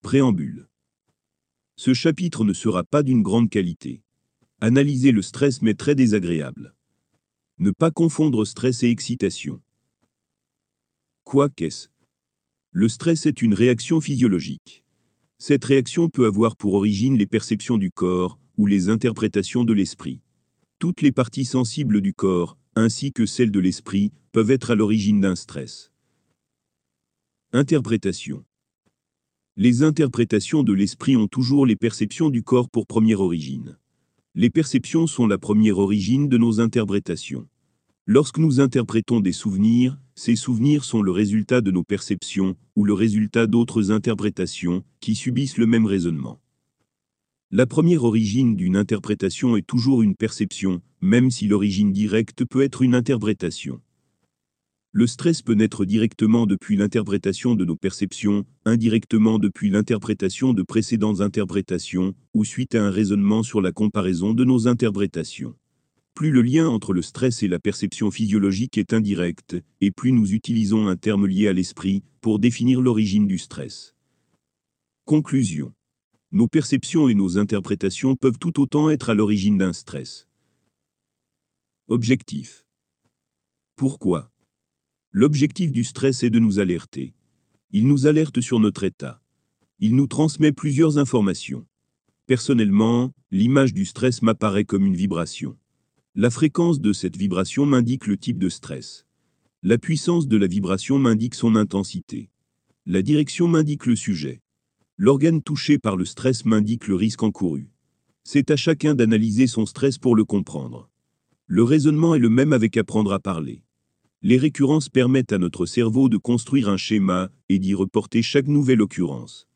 Préambule. Ce chapitre ne sera pas d'une grande qualité. Analyser le stress m'est très désagréable. Ne pas confondre stress et excitation. Quoi qu'est-ce Le stress est une réaction physiologique. Cette réaction peut avoir pour origine les perceptions du corps ou les interprétations de l'esprit. Toutes les parties sensibles du corps, ainsi que celles de l'esprit, peuvent être à l'origine d'un stress. Interprétation. Les interprétations de l'esprit ont toujours les perceptions du corps pour première origine. Les perceptions sont la première origine de nos interprétations. Lorsque nous interprétons des souvenirs, ces souvenirs sont le résultat de nos perceptions ou le résultat d'autres interprétations qui subissent le même raisonnement. La première origine d'une interprétation est toujours une perception, même si l'origine directe peut être une interprétation. Le stress peut naître directement depuis l'interprétation de nos perceptions, indirectement depuis l'interprétation de précédentes interprétations, ou suite à un raisonnement sur la comparaison de nos interprétations. Plus le lien entre le stress et la perception physiologique est indirect, et plus nous utilisons un terme lié à l'esprit pour définir l'origine du stress. Conclusion. Nos perceptions et nos interprétations peuvent tout autant être à l'origine d'un stress. Objectif. Pourquoi? L'objectif du stress est de nous alerter. Il nous alerte sur notre état. Il nous transmet plusieurs informations. Personnellement, l'image du stress m'apparaît comme une vibration. La fréquence de cette vibration m'indique le type de stress. La puissance de la vibration m'indique son intensité. La direction m'indique le sujet. L'organe touché par le stress m'indique le risque encouru. C'est à chacun d'analyser son stress pour le comprendre. Le raisonnement est le même avec apprendre à parler. Les récurrences permettent à notre cerveau de construire un schéma et d'y reporter chaque nouvelle occurrence.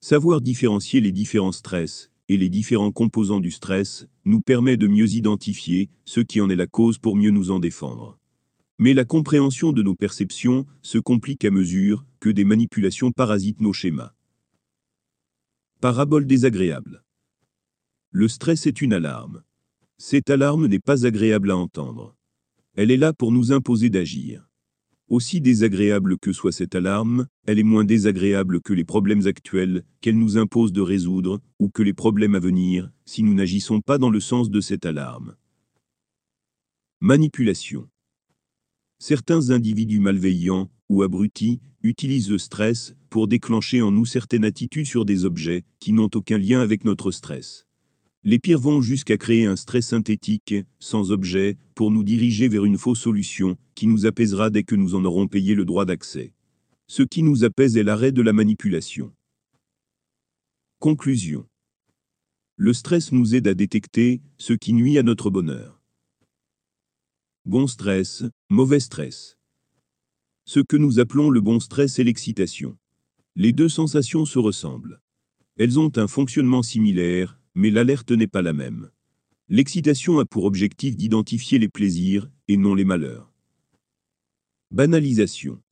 Savoir différencier les différents stress et les différents composants du stress nous permet de mieux identifier ce qui en est la cause pour mieux nous en défendre. Mais la compréhension de nos perceptions se complique à mesure que des manipulations parasitent nos schémas. Parabole désagréable. Le stress est une alarme. Cette alarme n'est pas agréable à entendre. Elle est là pour nous imposer d'agir. Aussi désagréable que soit cette alarme, elle est moins désagréable que les problèmes actuels qu'elle nous impose de résoudre, ou que les problèmes à venir, si nous n'agissons pas dans le sens de cette alarme. Manipulation. Certains individus malveillants, ou abrutis, utilisent le stress pour déclencher en nous certaines attitudes sur des objets qui n'ont aucun lien avec notre stress. Les pires vont jusqu'à créer un stress synthétique, sans objet, pour nous diriger vers une fausse solution, qui nous apaisera dès que nous en aurons payé le droit d'accès. Ce qui nous apaise est l'arrêt de la manipulation. Conclusion. Le stress nous aide à détecter ce qui nuit à notre bonheur. Bon stress, mauvais stress. Ce que nous appelons le bon stress est l'excitation. Les deux sensations se ressemblent. Elles ont un fonctionnement similaire, mais l'alerte n'est pas la même. L'excitation a pour objectif d'identifier les plaisirs, et non les malheurs. Banalisation.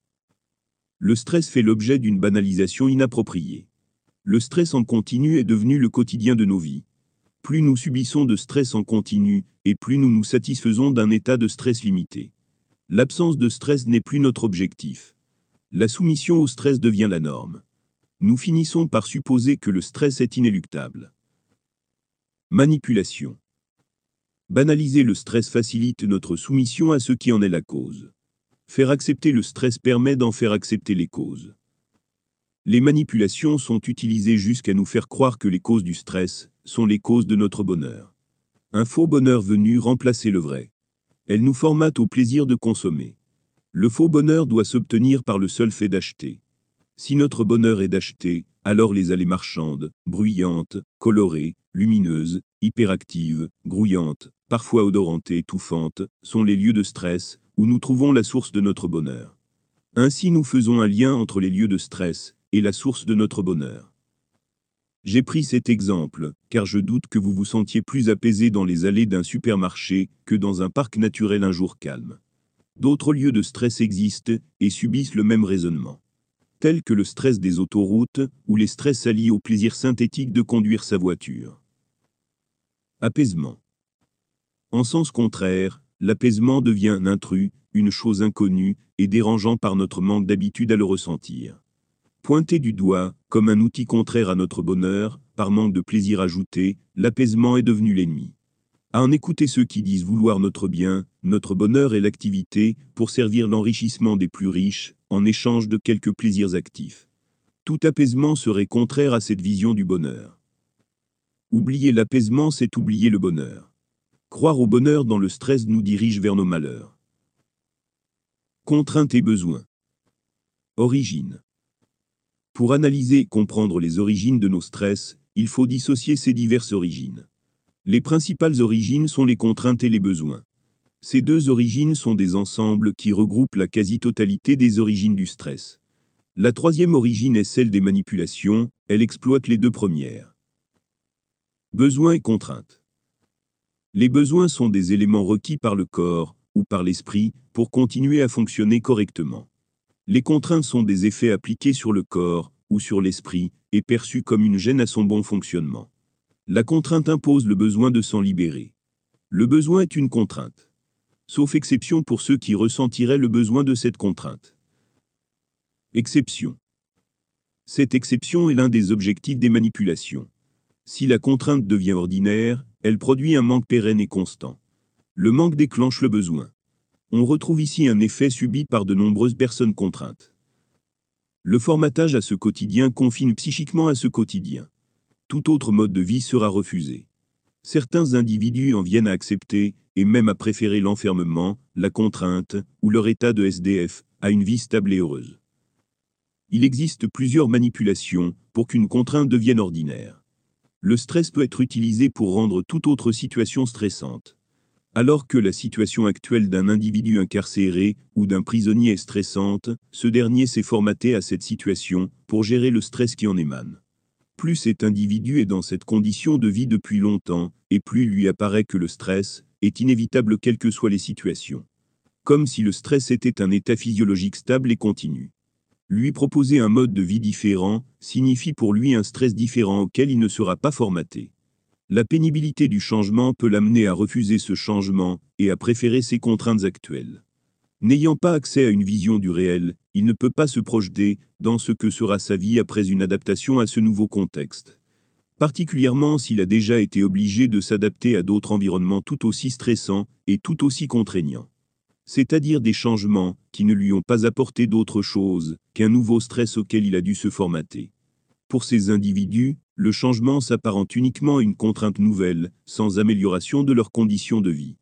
Le stress fait l'objet d'une banalisation inappropriée. Le stress en continu est devenu le quotidien de nos vies. Plus nous subissons de stress en continu, et plus nous nous satisfaisons d'un état de stress limité. L'absence de stress n'est plus notre objectif. La soumission au stress devient la norme. Nous finissons par supposer que le stress est inéluctable. Manipulation. Banaliser le stress facilite notre soumission à ce qui en est la cause. Faire accepter le stress permet d'en faire accepter les causes. Les manipulations sont utilisées jusqu'à nous faire croire que les causes du stress sont les causes de notre bonheur. Un faux bonheur venu remplacer le vrai. Elle nous formate au plaisir de consommer. Le faux bonheur doit s'obtenir par le seul fait d'acheter. Si notre bonheur est d'acheter, alors les allées marchandes, bruyantes, colorées, lumineuses, hyperactives, grouillantes, parfois odorantes et étouffantes, sont les lieux de stress, où nous trouvons la source de notre bonheur. Ainsi nous faisons un lien entre les lieux de stress et la source de notre bonheur. J'ai pris cet exemple, car je doute que vous vous sentiez plus apaisé dans les allées d'un supermarché que dans un parc naturel un jour calme. D'autres lieux de stress existent et subissent le même raisonnement tels que le stress des autoroutes ou les stress alliés au plaisir synthétique de conduire sa voiture. Apaisement. En sens contraire, l'apaisement devient un intrus, une chose inconnue et dérangeant par notre manque d'habitude à le ressentir. Pointé du doigt, comme un outil contraire à notre bonheur, par manque de plaisir ajouté, l'apaisement est devenu l'ennemi. À en écouter ceux qui disent vouloir notre bien, notre bonheur et l'activité, pour servir l'enrichissement des plus riches, en échange de quelques plaisirs actifs. Tout apaisement serait contraire à cette vision du bonheur. Oublier l'apaisement, c'est oublier le bonheur. Croire au bonheur dans le stress nous dirige vers nos malheurs. Contraintes et besoins. Origine. Pour analyser et comprendre les origines de nos stress, il faut dissocier ces diverses origines. Les principales origines sont les contraintes et les besoins. Ces deux origines sont des ensembles qui regroupent la quasi-totalité des origines du stress. La troisième origine est celle des manipulations, elle exploite les deux premières. Besoins et contraintes. Les besoins sont des éléments requis par le corps, ou par l'esprit, pour continuer à fonctionner correctement. Les contraintes sont des effets appliqués sur le corps, ou sur l'esprit, et perçus comme une gêne à son bon fonctionnement. La contrainte impose le besoin de s'en libérer. Le besoin est une contrainte. Sauf exception pour ceux qui ressentiraient le besoin de cette contrainte. Exception. Cette exception est l'un des objectifs des manipulations. Si la contrainte devient ordinaire, elle produit un manque pérenne et constant. Le manque déclenche le besoin. On retrouve ici un effet subi par de nombreuses personnes contraintes. Le formatage à ce quotidien confine psychiquement à ce quotidien. Tout autre mode de vie sera refusé. Certains individus en viennent à accepter, et même à préférer l'enfermement, la contrainte, ou leur état de SDF, à une vie stable et heureuse. Il existe plusieurs manipulations pour qu'une contrainte devienne ordinaire. Le stress peut être utilisé pour rendre toute autre situation stressante. Alors que la situation actuelle d'un individu incarcéré ou d'un prisonnier est stressante, ce dernier s'est formaté à cette situation pour gérer le stress qui en émane. Plus cet individu est dans cette condition de vie depuis longtemps, et plus lui apparaît que le stress est inévitable quelles que soient les situations. Comme si le stress était un état physiologique stable et continu. Lui proposer un mode de vie différent signifie pour lui un stress différent auquel il ne sera pas formaté. La pénibilité du changement peut l'amener à refuser ce changement et à préférer ses contraintes actuelles. N'ayant pas accès à une vision du réel, il ne peut pas se projeter dans ce que sera sa vie après une adaptation à ce nouveau contexte. Particulièrement s'il a déjà été obligé de s'adapter à d'autres environnements tout aussi stressants et tout aussi contraignants. C'est-à-dire des changements qui ne lui ont pas apporté d'autre chose qu'un nouveau stress auquel il a dû se formater. Pour ces individus, le changement s'apparente uniquement à une contrainte nouvelle, sans amélioration de leurs conditions de vie.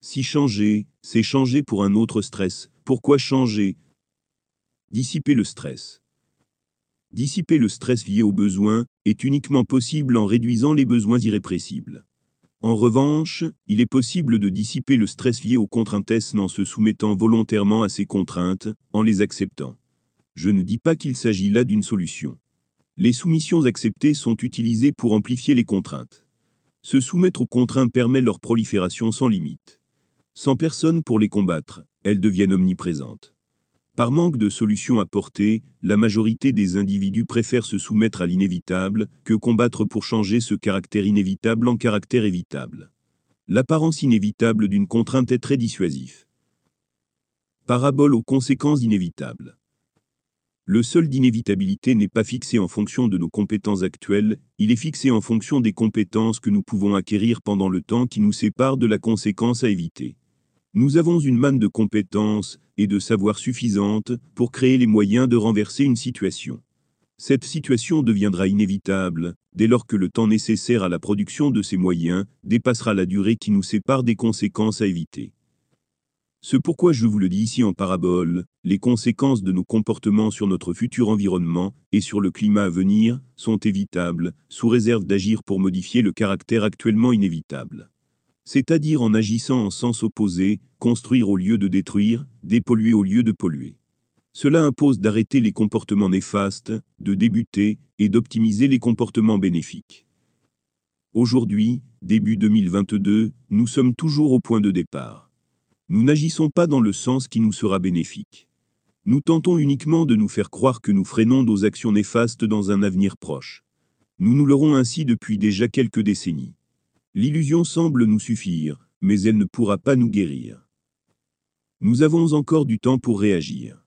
Si changer, c'est changer pour un autre stress, pourquoi changer Dissiper le stress. Dissiper le stress lié aux besoins est uniquement possible en réduisant les besoins irrépressibles. En revanche, il est possible de dissiper le stress lié aux contraintes en se soumettant volontairement à ces contraintes, en les acceptant. Je ne dis pas qu'il s'agit là d'une solution. Les soumissions acceptées sont utilisées pour amplifier les contraintes. Se soumettre aux contraintes permet leur prolifération sans limite. Sans personne pour les combattre, elles deviennent omniprésentes. Par manque de solutions apportées, la majorité des individus préfèrent se soumettre à l'inévitable que combattre pour changer ce caractère inévitable en caractère évitable. L'apparence inévitable d'une contrainte est très dissuasif. Parabole aux conséquences inévitables. Le solde d'inévitabilité n'est pas fixé en fonction de nos compétences actuelles, il est fixé en fonction des compétences que nous pouvons acquérir pendant le temps qui nous sépare de la conséquence à éviter. Nous avons une manne de compétences et de savoir suffisante pour créer les moyens de renverser une situation. Cette situation deviendra inévitable dès lors que le temps nécessaire à la production de ces moyens dépassera la durée qui nous sépare des conséquences à éviter. Ce pourquoi je vous le dis ici en parabole, les conséquences de nos comportements sur notre futur environnement et sur le climat à venir sont évitables, sous réserve d'agir pour modifier le caractère actuellement inévitable. C'est-à-dire en agissant en sens opposé, construire au lieu de détruire, dépolluer au lieu de polluer. Cela impose d'arrêter les comportements néfastes, de débuter et d'optimiser les comportements bénéfiques. Aujourd'hui, début 2022, nous sommes toujours au point de départ. Nous n'agissons pas dans le sens qui nous sera bénéfique. Nous tentons uniquement de nous faire croire que nous freinons nos actions néfastes dans un avenir proche. Nous nous l'aurons ainsi depuis déjà quelques décennies. L'illusion semble nous suffire, mais elle ne pourra pas nous guérir. Nous avons encore du temps pour réagir.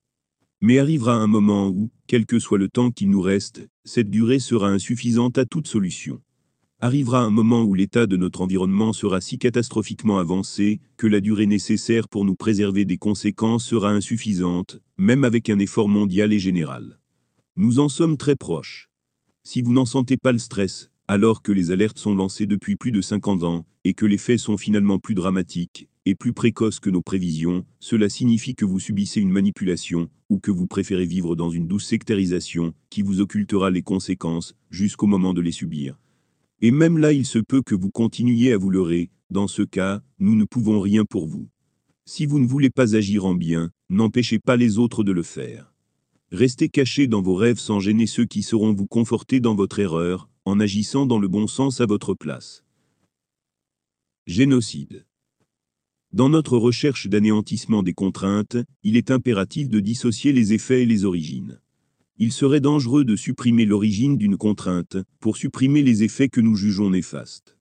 Mais arrivera un moment où, quel que soit le temps qu'il nous reste, cette durée sera insuffisante à toute solution. Arrivera un moment où l'état de notre environnement sera si catastrophiquement avancé que la durée nécessaire pour nous préserver des conséquences sera insuffisante, même avec un effort mondial et général. Nous en sommes très proches. Si vous n'en sentez pas le stress, alors que les alertes sont lancées depuis plus de 50 ans, et que les faits sont finalement plus dramatiques, et plus précoces que nos prévisions, cela signifie que vous subissez une manipulation, ou que vous préférez vivre dans une douce sectarisation, qui vous occultera les conséquences, jusqu'au moment de les subir. Et même là il se peut que vous continuiez à vous leurrer, dans ce cas, nous ne pouvons rien pour vous. Si vous ne voulez pas agir en bien, n'empêchez pas les autres de le faire. Restez cachés dans vos rêves sans gêner ceux qui sauront vous conforter dans votre erreur, en agissant dans le bon sens à votre place. Génocide. Dans notre recherche d'anéantissement des contraintes, il est impératif de dissocier les effets et les origines. Il serait dangereux de supprimer l'origine d'une contrainte pour supprimer les effets que nous jugeons néfastes.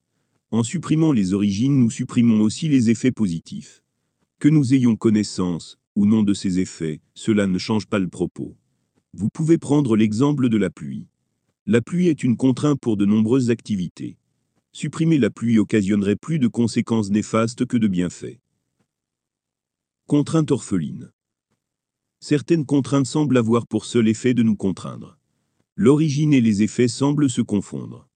En supprimant les origines, nous supprimons aussi les effets positifs. Que nous ayons connaissance ou non de ces effets, cela ne change pas le propos. Vous pouvez prendre l'exemple de la pluie. La pluie est une contrainte pour de nombreuses activités. Supprimer la pluie occasionnerait plus de conséquences néfastes que de bienfaits. Contrainte orpheline. Certaines contraintes semblent avoir pour seul effet de nous contraindre. L'origine et les effets semblent se confondre.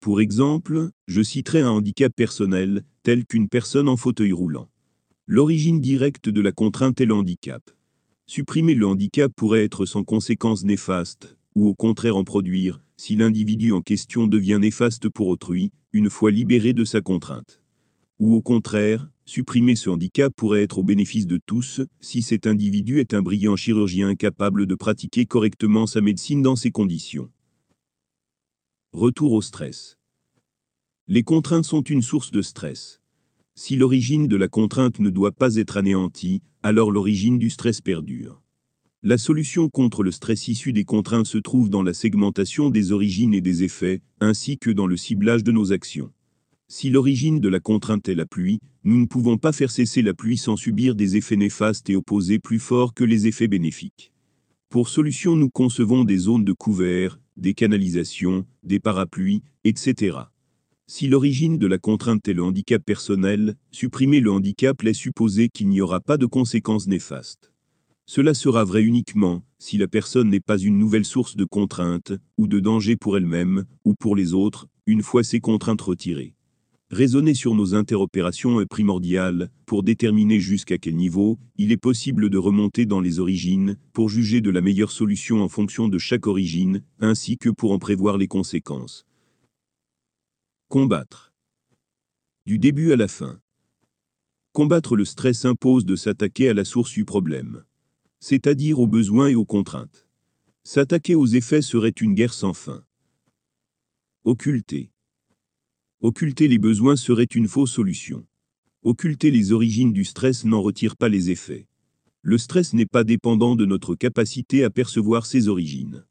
Pour exemple, je citerai un handicap personnel, tel qu'une personne en fauteuil roulant. L'origine directe de la contrainte est le handicap. Supprimer le handicap pourrait être sans conséquences néfastes, ou au contraire en produire, si l'individu en question devient néfaste pour autrui, une fois libéré de sa contrainte. Ou au contraire, supprimer ce handicap pourrait être au bénéfice de tous, si cet individu est un brillant chirurgien incapable de pratiquer correctement sa médecine dans ces conditions. Retour au stress. Les contraintes sont une source de stress. Si l'origine de la contrainte ne doit pas être anéantie, alors l'origine du stress perdure. La solution contre le stress issu des contraintes se trouve dans la segmentation des origines et des effets, ainsi que dans le ciblage de nos actions. Si l'origine de la contrainte est la pluie, nous ne pouvons pas faire cesser la pluie sans subir des effets néfastes et opposés plus forts que les effets bénéfiques. Pour solution, nous concevons des zones de couvert, des canalisations, des parapluies, etc. Si l'origine de la contrainte est le handicap personnel, supprimer le handicap laisse supposer qu'il n'y aura pas de conséquences néfastes. Cela sera vrai uniquement si la personne n'est pas une nouvelle source de contrainte ou de danger pour elle-même ou pour les autres, une fois ces contraintes retirées. Raisonner sur nos interopérations est primordial pour déterminer jusqu'à quel niveau il est possible de remonter dans les origines pour juger de la meilleure solution en fonction de chaque origine, ainsi que pour en prévoir les conséquences. Combattre. Du début à la fin. Combattre le stress impose de s'attaquer à la source du problème c'est-à-dire aux besoins et aux contraintes. S'attaquer aux effets serait une guerre sans fin. Occulter. Occulter les besoins serait une fausse solution. Occulter les origines du stress n'en retire pas les effets. Le stress n'est pas dépendant de notre capacité à percevoir ses origines.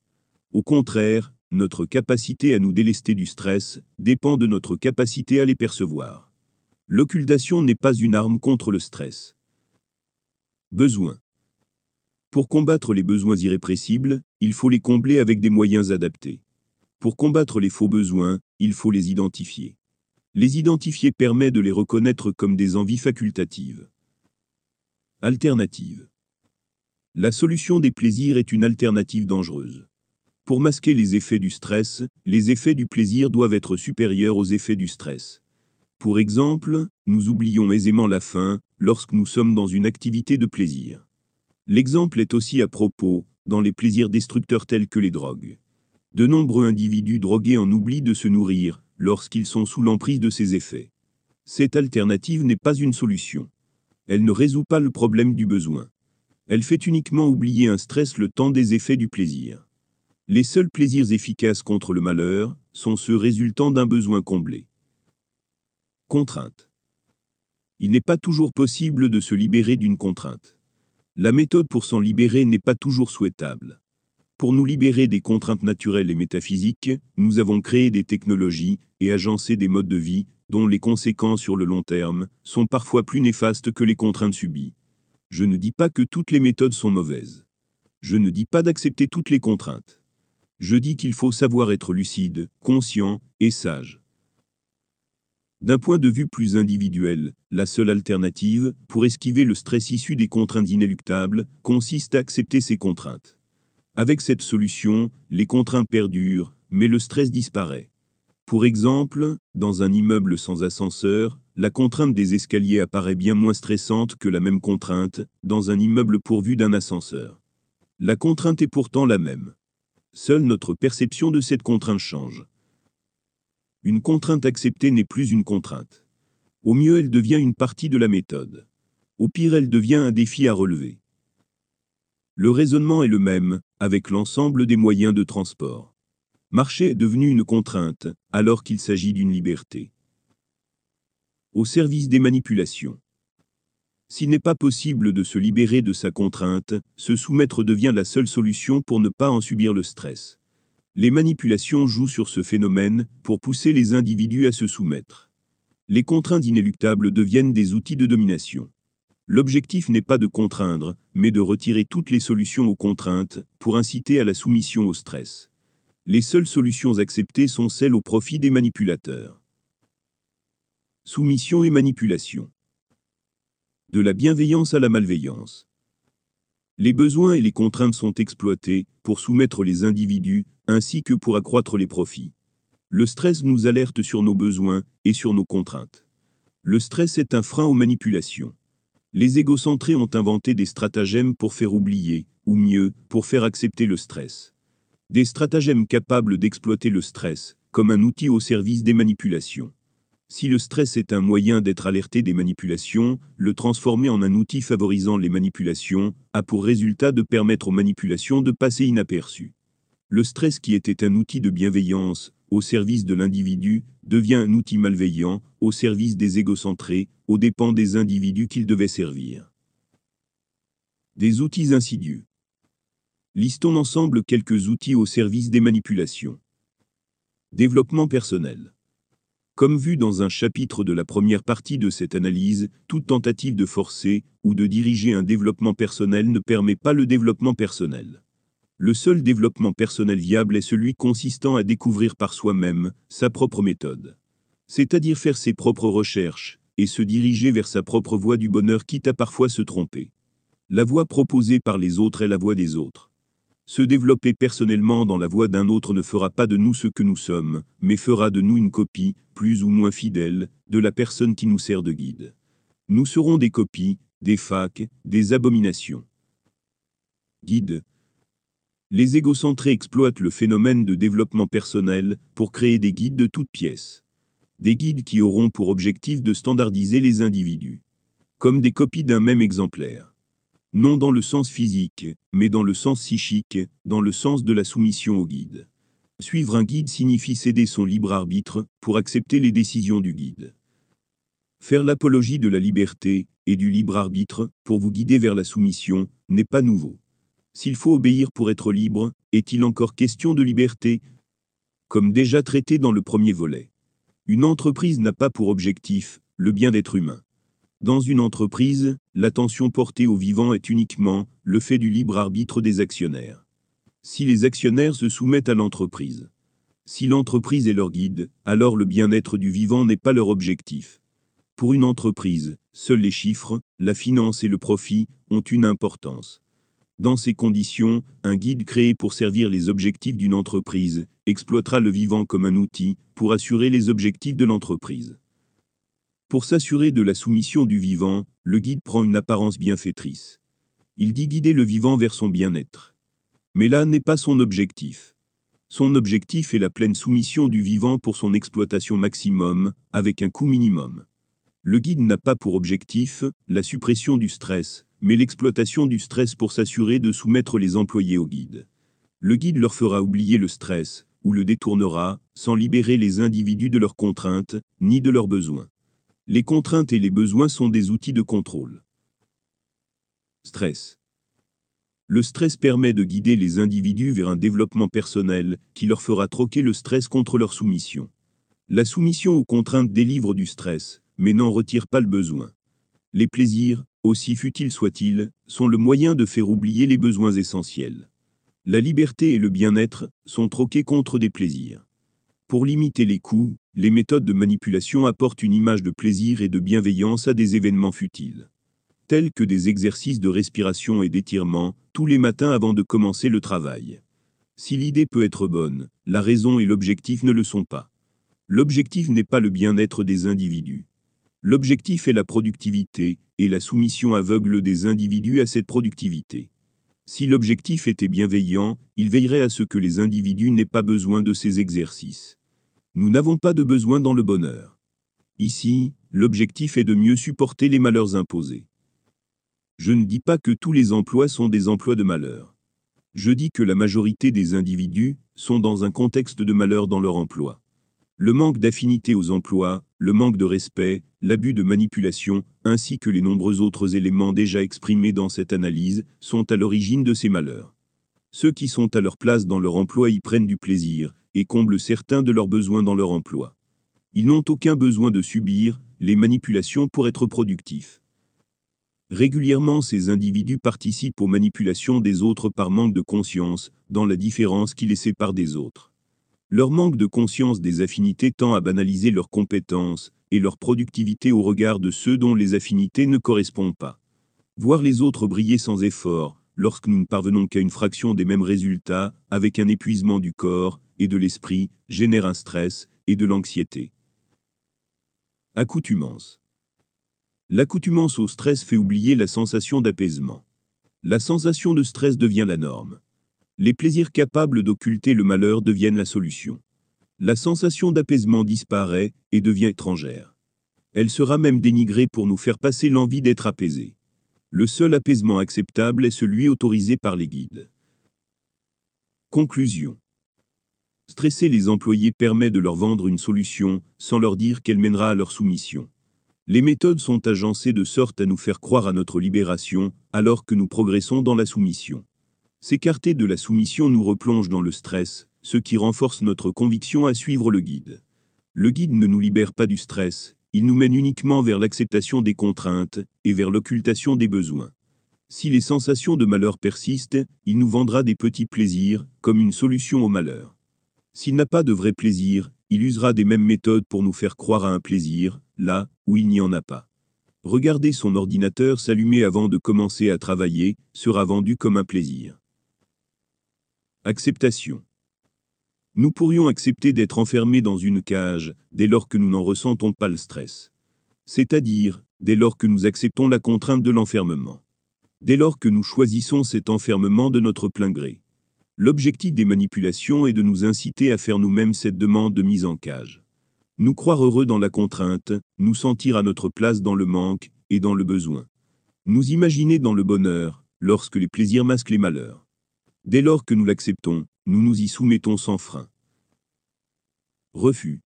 Au contraire, notre capacité à nous délester du stress dépend de notre capacité à les percevoir. L'occultation n'est pas une arme contre le stress. Besoin. Pour combattre les besoins irrépressibles, il faut les combler avec des moyens adaptés. Pour combattre les faux besoins, il faut les identifier. Les identifier permet de les reconnaître comme des envies facultatives. Alternative. La solution des plaisirs est une alternative dangereuse. Pour masquer les effets du stress, les effets du plaisir doivent être supérieurs aux effets du stress. Pour exemple, nous oublions aisément la faim lorsque nous sommes dans une activité de plaisir. L'exemple est aussi à propos, dans les plaisirs destructeurs tels que les drogues. De nombreux individus drogués en oublient de se nourrir, lorsqu'ils sont sous l'emprise de ces effets. Cette alternative n'est pas une solution. Elle ne résout pas le problème du besoin. Elle fait uniquement oublier un stress le temps des effets du plaisir. Les seuls plaisirs efficaces contre le malheur sont ceux résultant d'un besoin comblé. Contrainte. Il n'est pas toujours possible de se libérer d'une contrainte. La méthode pour s'en libérer n'est pas toujours souhaitable. Pour nous libérer des contraintes naturelles et métaphysiques, nous avons créé des technologies et agencé des modes de vie dont les conséquences sur le long terme sont parfois plus néfastes que les contraintes subies. Je ne dis pas que toutes les méthodes sont mauvaises. Je ne dis pas d'accepter toutes les contraintes. Je dis qu'il faut savoir être lucide, conscient et sage. D'un point de vue plus individuel, la seule alternative, pour esquiver le stress issu des contraintes inéluctables, consiste à accepter ces contraintes. Avec cette solution, les contraintes perdurent, mais le stress disparaît. Pour exemple, dans un immeuble sans ascenseur, la contrainte des escaliers apparaît bien moins stressante que la même contrainte dans un immeuble pourvu d'un ascenseur. La contrainte est pourtant la même. Seule notre perception de cette contrainte change. Une contrainte acceptée n'est plus une contrainte. Au mieux, elle devient une partie de la méthode. Au pire, elle devient un défi à relever. Le raisonnement est le même, avec l'ensemble des moyens de transport. Marcher est devenu une contrainte, alors qu'il s'agit d'une liberté. Au service des manipulations. S'il n'est pas possible de se libérer de sa contrainte, se soumettre devient la seule solution pour ne pas en subir le stress. Les manipulations jouent sur ce phénomène pour pousser les individus à se soumettre. Les contraintes inéluctables deviennent des outils de domination. L'objectif n'est pas de contraindre, mais de retirer toutes les solutions aux contraintes pour inciter à la soumission au stress. Les seules solutions acceptées sont celles au profit des manipulateurs. Soumission et manipulation. De la bienveillance à la malveillance. Les besoins et les contraintes sont exploités pour soumettre les individus, ainsi que pour accroître les profits. Le stress nous alerte sur nos besoins et sur nos contraintes. Le stress est un frein aux manipulations. Les égocentrés ont inventé des stratagèmes pour faire oublier, ou mieux, pour faire accepter le stress. Des stratagèmes capables d'exploiter le stress, comme un outil au service des manipulations. Si le stress est un moyen d'être alerté des manipulations, le transformer en un outil favorisant les manipulations a pour résultat de permettre aux manipulations de passer inaperçues. Le stress qui était un outil de bienveillance au service de l'individu devient un outil malveillant au service des égocentrés, aux dépens des individus qu'il devait servir. Des outils insidieux. Listons ensemble quelques outils au service des manipulations. Développement personnel. Comme vu dans un chapitre de la première partie de cette analyse, toute tentative de forcer ou de diriger un développement personnel ne permet pas le développement personnel. Le seul développement personnel viable est celui consistant à découvrir par soi-même sa propre méthode. C'est-à-dire faire ses propres recherches et se diriger vers sa propre voie du bonheur quitte à parfois se tromper. La voie proposée par les autres est la voie des autres. Se développer personnellement dans la voie d'un autre ne fera pas de nous ce que nous sommes, mais fera de nous une copie, plus ou moins fidèle, de la personne qui nous sert de guide. Nous serons des copies, des facs, des abominations. Guide. Les égocentrés exploitent le phénomène de développement personnel pour créer des guides de toutes pièces. Des guides qui auront pour objectif de standardiser les individus. Comme des copies d'un même exemplaire non dans le sens physique, mais dans le sens psychique, dans le sens de la soumission au guide. Suivre un guide signifie céder son libre arbitre pour accepter les décisions du guide. Faire l'apologie de la liberté et du libre arbitre pour vous guider vers la soumission n'est pas nouveau. S'il faut obéir pour être libre, est-il encore question de liberté? Comme déjà traité dans le premier volet. Une entreprise n'a pas pour objectif le bien d'être humain. Dans une entreprise, l'attention portée au vivant est uniquement le fait du libre arbitre des actionnaires. Si les actionnaires se soumettent à l'entreprise, si l'entreprise est leur guide, alors le bien-être du vivant n'est pas leur objectif. Pour une entreprise, seuls les chiffres, la finance et le profit ont une importance. Dans ces conditions, un guide créé pour servir les objectifs d'une entreprise exploitera le vivant comme un outil pour assurer les objectifs de l'entreprise. Pour s'assurer de la soumission du vivant, le guide prend une apparence bienfaitrice. Il dit guider le vivant vers son bien-être. Mais là n'est pas son objectif. Son objectif est la pleine soumission du vivant pour son exploitation maximum, avec un coût minimum. Le guide n'a pas pour objectif la suppression du stress, mais l'exploitation du stress pour s'assurer de soumettre les employés au guide. Le guide leur fera oublier le stress, ou le détournera, sans libérer les individus de leurs contraintes, ni de leurs besoins. Les contraintes et les besoins sont des outils de contrôle. Stress. Le stress permet de guider les individus vers un développement personnel qui leur fera troquer le stress contre leur soumission. La soumission aux contraintes délivre du stress, mais n'en retire pas le besoin. Les plaisirs, aussi futiles soient-ils, sont le moyen de faire oublier les besoins essentiels. La liberté et le bien-être sont troqués contre des plaisirs. Pour limiter les coûts, les méthodes de manipulation apportent une image de plaisir et de bienveillance à des événements futiles. Tels que des exercices de respiration et d'étirement, tous les matins avant de commencer le travail. Si l'idée peut être bonne, la raison et l'objectif ne le sont pas. L'objectif n'est pas le bien-être des individus. L'objectif est la productivité, et la soumission aveugle des individus à cette productivité. Si l'objectif était bienveillant, il veillerait à ce que les individus n'aient pas besoin de ces exercices. Nous n'avons pas de besoin dans le bonheur. Ici, l'objectif est de mieux supporter les malheurs imposés. Je ne dis pas que tous les emplois sont des emplois de malheur. Je dis que la majorité des individus sont dans un contexte de malheur dans leur emploi. Le manque d'affinité aux emplois, le manque de respect, l'abus de manipulation, ainsi que les nombreux autres éléments déjà exprimés dans cette analyse, sont à l'origine de ces malheurs. Ceux qui sont à leur place dans leur emploi y prennent du plaisir, et comblent certains de leurs besoins dans leur emploi. Ils n'ont aucun besoin de subir les manipulations pour être productifs. Régulièrement ces individus participent aux manipulations des autres par manque de conscience, dans la différence qui les sépare des autres. Leur manque de conscience des affinités tend à banaliser leurs compétences et leur productivité au regard de ceux dont les affinités ne correspondent pas. Voir les autres briller sans effort, lorsque nous ne parvenons qu'à une fraction des mêmes résultats, avec un épuisement du corps et de l'esprit, génère un stress et de l'anxiété. Accoutumance. L'accoutumance au stress fait oublier la sensation d'apaisement. La sensation de stress devient la norme. Les plaisirs capables d'occulter le malheur deviennent la solution. La sensation d'apaisement disparaît et devient étrangère. Elle sera même dénigrée pour nous faire passer l'envie d'être apaisé. Le seul apaisement acceptable est celui autorisé par les guides. Conclusion. Stresser les employés permet de leur vendre une solution, sans leur dire qu'elle mènera à leur soumission. Les méthodes sont agencées de sorte à nous faire croire à notre libération, alors que nous progressons dans la soumission. S'écarter de la soumission nous replonge dans le stress, ce qui renforce notre conviction à suivre le guide. Le guide ne nous libère pas du stress, il nous mène uniquement vers l'acceptation des contraintes et vers l'occultation des besoins. Si les sensations de malheur persistent, il nous vendra des petits plaisirs, comme une solution au malheur. S'il n'a pas de vrai plaisir, il usera des mêmes méthodes pour nous faire croire à un plaisir, là où il n'y en a pas. Regarder son ordinateur s'allumer avant de commencer à travailler sera vendu comme un plaisir. Acceptation. Nous pourrions accepter d'être enfermés dans une cage dès lors que nous n'en ressentons pas le stress. C'est-à-dire, dès lors que nous acceptons la contrainte de l'enfermement. Dès lors que nous choisissons cet enfermement de notre plein gré. L'objectif des manipulations est de nous inciter à faire nous-mêmes cette demande de mise en cage. Nous croire heureux dans la contrainte, nous sentir à notre place dans le manque et dans le besoin. Nous imaginer dans le bonheur, lorsque les plaisirs masquent les malheurs. Dès lors que nous l'acceptons, nous nous y soumettons sans frein. Refus.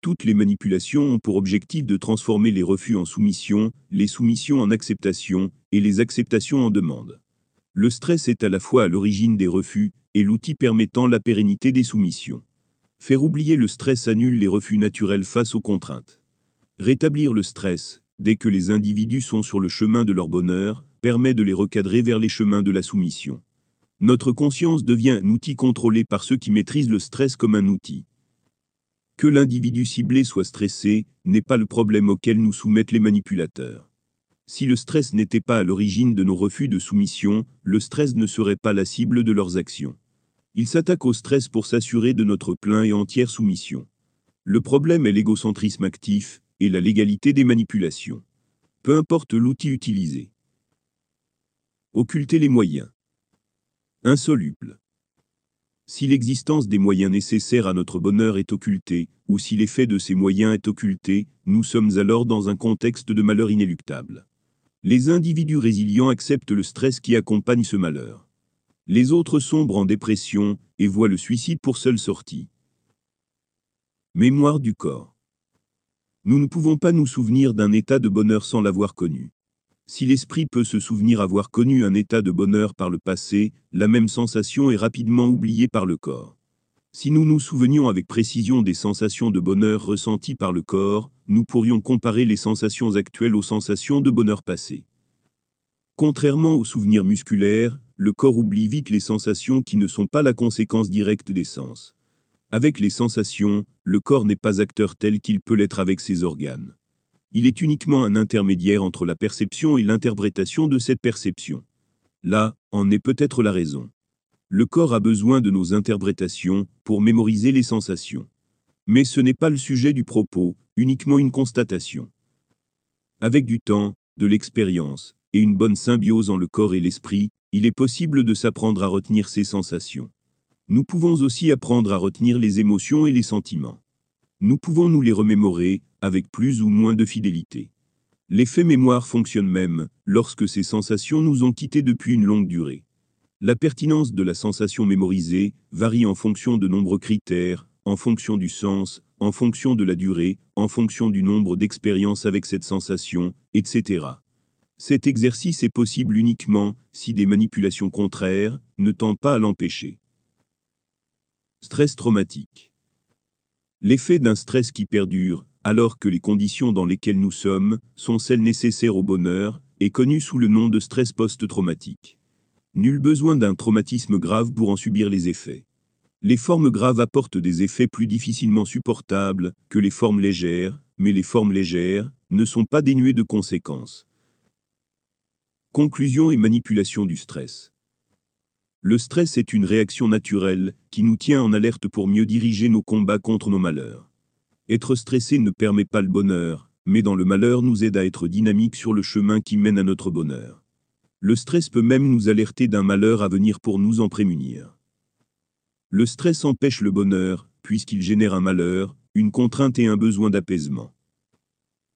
Toutes les manipulations ont pour objectif de transformer les refus en soumission, les soumissions en acceptation, et les acceptations en demande. Le stress est à la fois à l'origine des refus et l'outil permettant la pérennité des soumissions. Faire oublier le stress annule les refus naturels face aux contraintes. Rétablir le stress, dès que les individus sont sur le chemin de leur bonheur, permet de les recadrer vers les chemins de la soumission. Notre conscience devient un outil contrôlé par ceux qui maîtrisent le stress comme un outil. Que l'individu ciblé soit stressé n'est pas le problème auquel nous soumettent les manipulateurs. Si le stress n'était pas à l'origine de nos refus de soumission, le stress ne serait pas la cible de leurs actions. Ils s'attaquent au stress pour s'assurer de notre plein et entière soumission. Le problème est l'égocentrisme actif et la légalité des manipulations. Peu importe l'outil utilisé. Occulter les moyens. Insoluble. Si l'existence des moyens nécessaires à notre bonheur est occultée, ou si l'effet de ces moyens est occulté, nous sommes alors dans un contexte de malheur inéluctable. Les individus résilients acceptent le stress qui accompagne ce malheur. Les autres sombrent en dépression et voient le suicide pour seule sortie. Mémoire du corps. Nous ne pouvons pas nous souvenir d'un état de bonheur sans l'avoir connu. Si l'esprit peut se souvenir avoir connu un état de bonheur par le passé, la même sensation est rapidement oubliée par le corps. Si nous nous souvenions avec précision des sensations de bonheur ressenties par le corps, nous pourrions comparer les sensations actuelles aux sensations de bonheur passé. Contrairement aux souvenirs musculaires, le corps oublie vite les sensations qui ne sont pas la conséquence directe des sens. Avec les sensations, le corps n'est pas acteur tel qu'il peut l'être avec ses organes. Il est uniquement un intermédiaire entre la perception et l'interprétation de cette perception. Là, en est peut-être la raison. Le corps a besoin de nos interprétations pour mémoriser les sensations. Mais ce n'est pas le sujet du propos, uniquement une constatation. Avec du temps, de l'expérience, et une bonne symbiose en le corps et l'esprit, il est possible de s'apprendre à retenir ces sensations. Nous pouvons aussi apprendre à retenir les émotions et les sentiments. Nous pouvons nous les remémorer, avec plus ou moins de fidélité. L'effet mémoire fonctionne même, lorsque ces sensations nous ont quittés depuis une longue durée. La pertinence de la sensation mémorisée varie en fonction de nombreux critères, en fonction du sens, en fonction de la durée, en fonction du nombre d'expériences avec cette sensation, etc. Cet exercice est possible uniquement si des manipulations contraires ne tentent pas à l'empêcher. Stress traumatique. L'effet d'un stress qui perdure, alors que les conditions dans lesquelles nous sommes sont celles nécessaires au bonheur, est connu sous le nom de stress post-traumatique. Nul besoin d'un traumatisme grave pour en subir les effets. Les formes graves apportent des effets plus difficilement supportables que les formes légères, mais les formes légères ne sont pas dénuées de conséquences. Conclusion et manipulation du stress. Le stress est une réaction naturelle qui nous tient en alerte pour mieux diriger nos combats contre nos malheurs. Être stressé ne permet pas le bonheur, mais dans le malheur nous aide à être dynamique sur le chemin qui mène à notre bonheur. Le stress peut même nous alerter d'un malheur à venir pour nous en prémunir. Le stress empêche le bonheur, puisqu'il génère un malheur, une contrainte et un besoin d'apaisement.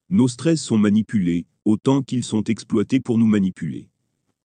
Nos stress sont manipulés, autant qu'ils sont exploités pour nous manipuler.